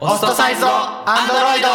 オストサイズドアンドロイド。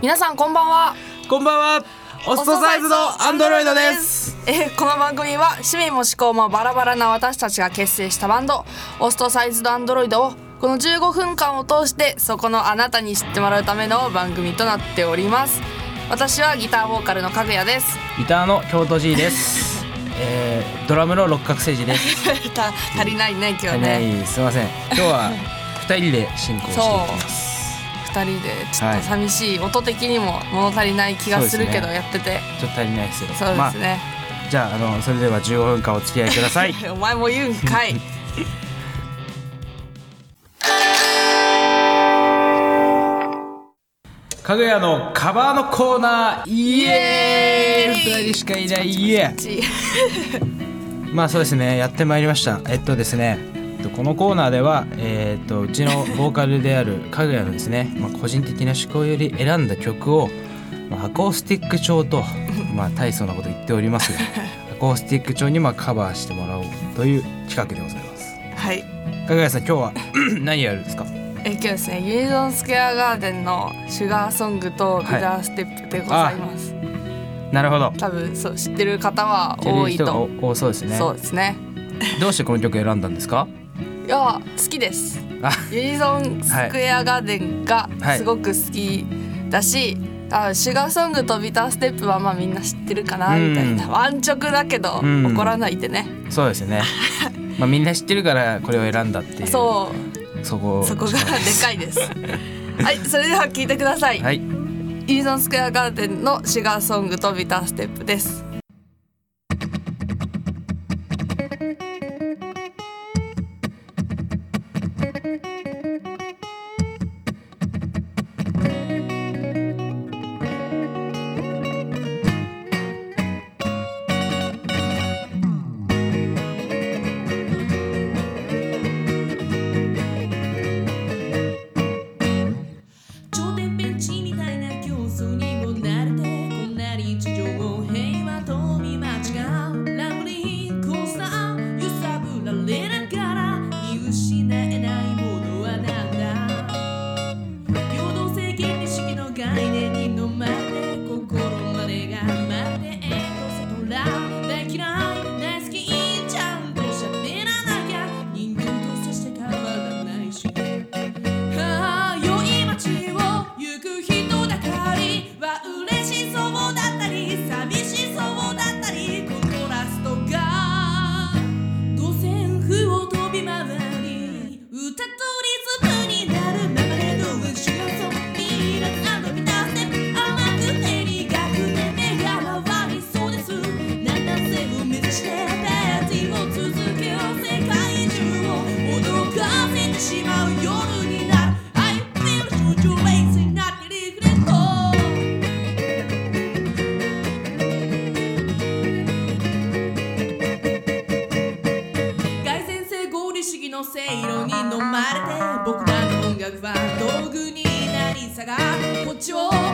皆さんこんばんは。こんばんは。オストサイズドアンドロイドです。えーこの番組は趣味も思考もバラバラな私たちが結成したバンドオストサイズドアンドロイドをこの15分間を通してそこのあなたに知ってもらうための番組となっております。私はギターボーカルのかぐやです。ギターの京都 G です。えー、ドラムの六角誠治です。た足りないね今日はねい。すいません。今日は二人で進行していきます。二人でちょっと寂しい、音的にも物足りない気がするけどね。やってて。ちょっと足りないですけどそうですね、まあ、じゃああのそれでは15分間お付き合いください。お前も言うんかい かぐやのカバーのコーナー。イエーイ。二人しかいないイエーちまあそうですね。やってまいりました。えっとですね。えっとこのコーナーでは、えーっとうちのボーカルであるかぐやのですね、まあ、個人的な思考より選んだ曲を、まあ、アコースティック調とまあ大層なこと言っておりますが アコースティック調にまあカバーしてもらおうという企画でございます。はい。かぐやさん今日は 何やるんですか？え今日ですねユニゾンスクエアガーデンのシュガーソングとビザーステップでございます、なるほど。多分そう知ってる方は多いと多そうですね。そうですね。どうしてこの曲選んだんですか？いや好きです。あ。ユニゾンスクエアガーデンがはい。すごく好きだし、あシュガーソングとビターステップはまあみんな知ってるかなうん。みたいな。安直だけどうん。怒らないでね、そうですね。まあみんな知ってるからこれを選んだっていう。そうそこそこがでかいです。はいそれでは聞いてください、はい。ユニゾンスクエアガーデンのシュガーソングとビターステップですこ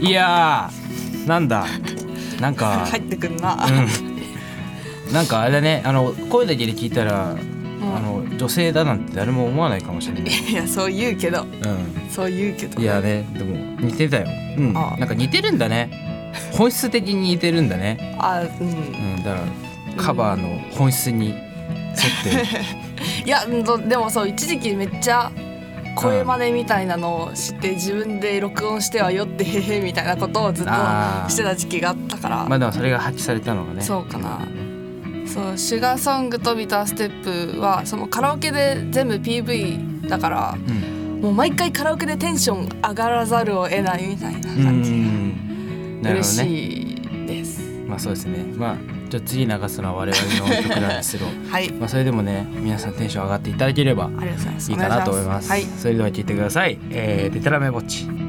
いやーなんだ？なんか入ってくんな、うん。なんかあれだねあの声だけで聞いたら、あの女性だなんて誰も思わないかもしれない、いやそう言うけど。うそう言うけど。ん、いやねでも似てたよ、うん、あ。なんか似てるんだね。本質的に似てるんだね、あうん。うん、だからカバーの本質に沿って、いやでもそう一時期めっちゃ声真似みたいなのをして自分で録音してはよってへへみたいなことをずっとしてた時期があったから、まあでもそれが発揮されたのがね。そうかな。そう「シュガーソングとビターステップはそのカラオケで全部 PV だからうん。もう毎回カラオケでテンション上がらざるを得ないみたいなう感じん。なるほ嬉しいです。まあそうですね。まあじゃあ次流すのは我々の曲なんですけど はいまあそれでもね皆さんテンション上がっていただければいます。いいかなと思います。はい。それでは聞いてください。えー、デタラメぼっち。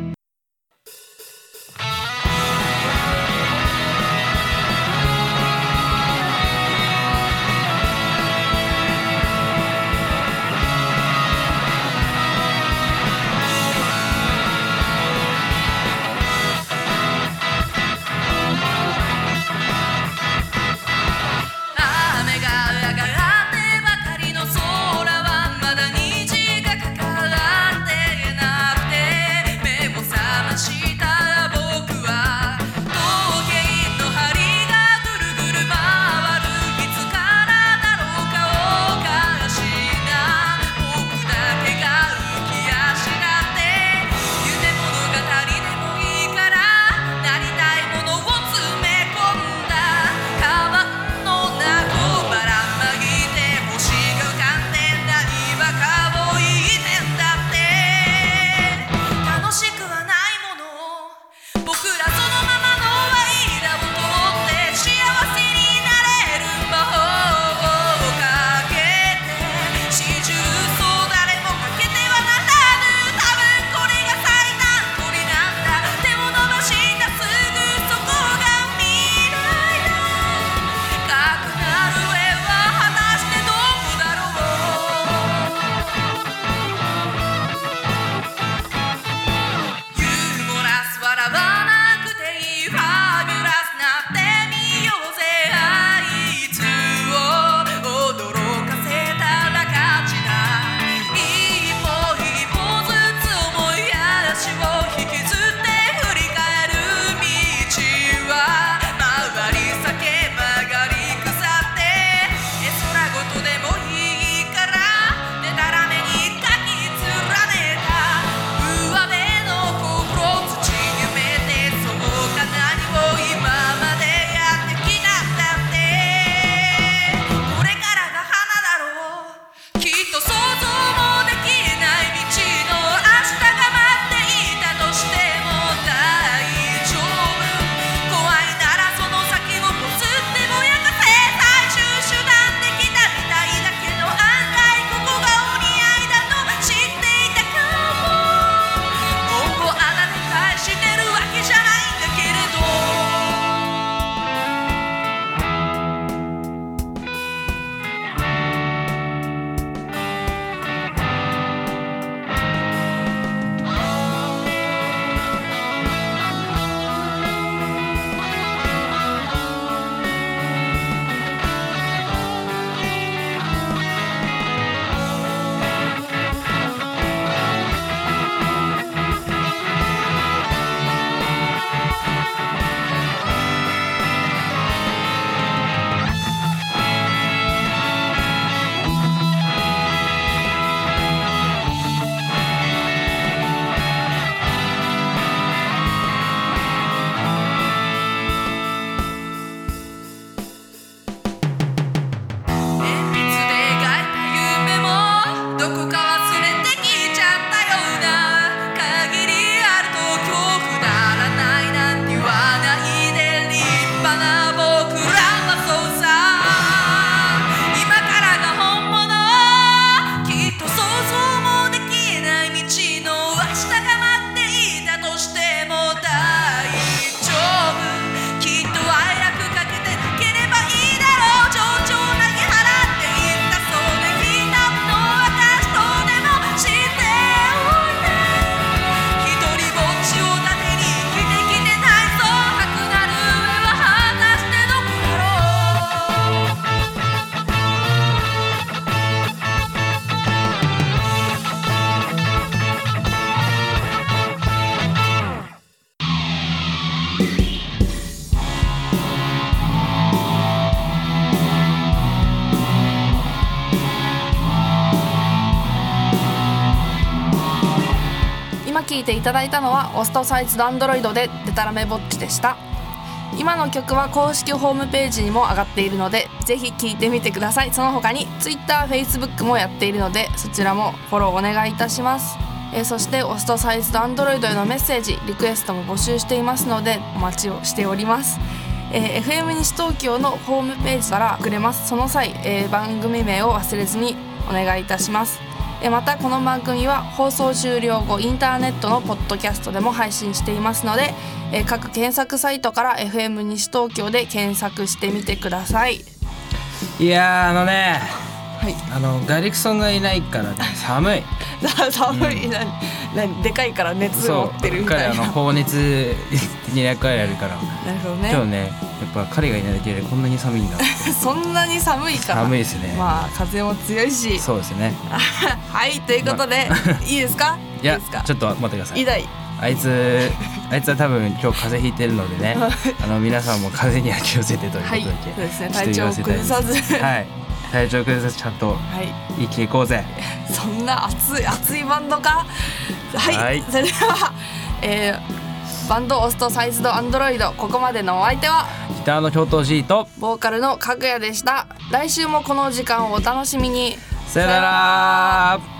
ていただいたのはオストサイズドアンドロイドでデタラメぼっちでした。今の曲は公式ホームページにも上がっているのでぜひ聴いてみてください。その他に TwitterFacebook もやっているのでそちらもフォローお願いいたします。えーそしてオストサイズドアンドロイドへのメッセージリクエストも募集していますのでお待ちをしております。えー FM 西東京のホームページからくれます。その際、えー番組名を忘れずにお願いいたします。またこの番組は放送終了後インターネットのポッドキャストでも配信していますので、えー各検索サイトから FM 西東京で検索してみてください。いやーあのねはい。あのガリクソンがいないからね 寒い。寒い。ななでかいから熱そ持ってるみたいな。彼あの放熱的な役割あるから。なるほどね。今日ねやっぱ彼がいないだけでこんなに寒いんだ そんなに寒いか。ら寒いですね。まあ風も強いし。そうですね。はいということで、いいですか？いやですか？ちょっと待ってください。いない。あいつあいつは多分今日風邪ひいてるのでね あの皆さんも風邪には気をつけてということだけ、はいそうですね。体調を崩さず。はい。体調崩さずちゃんとはい。生きていこうぜ。そんな熱い熱いバンドか？はい、はい。それでは、えー、バンドオストサイズドアンドロイド。ここまでのお相手はギターの京都 G とボーカルのかぐやでした。来週もこの時間をお楽しみに。さよなら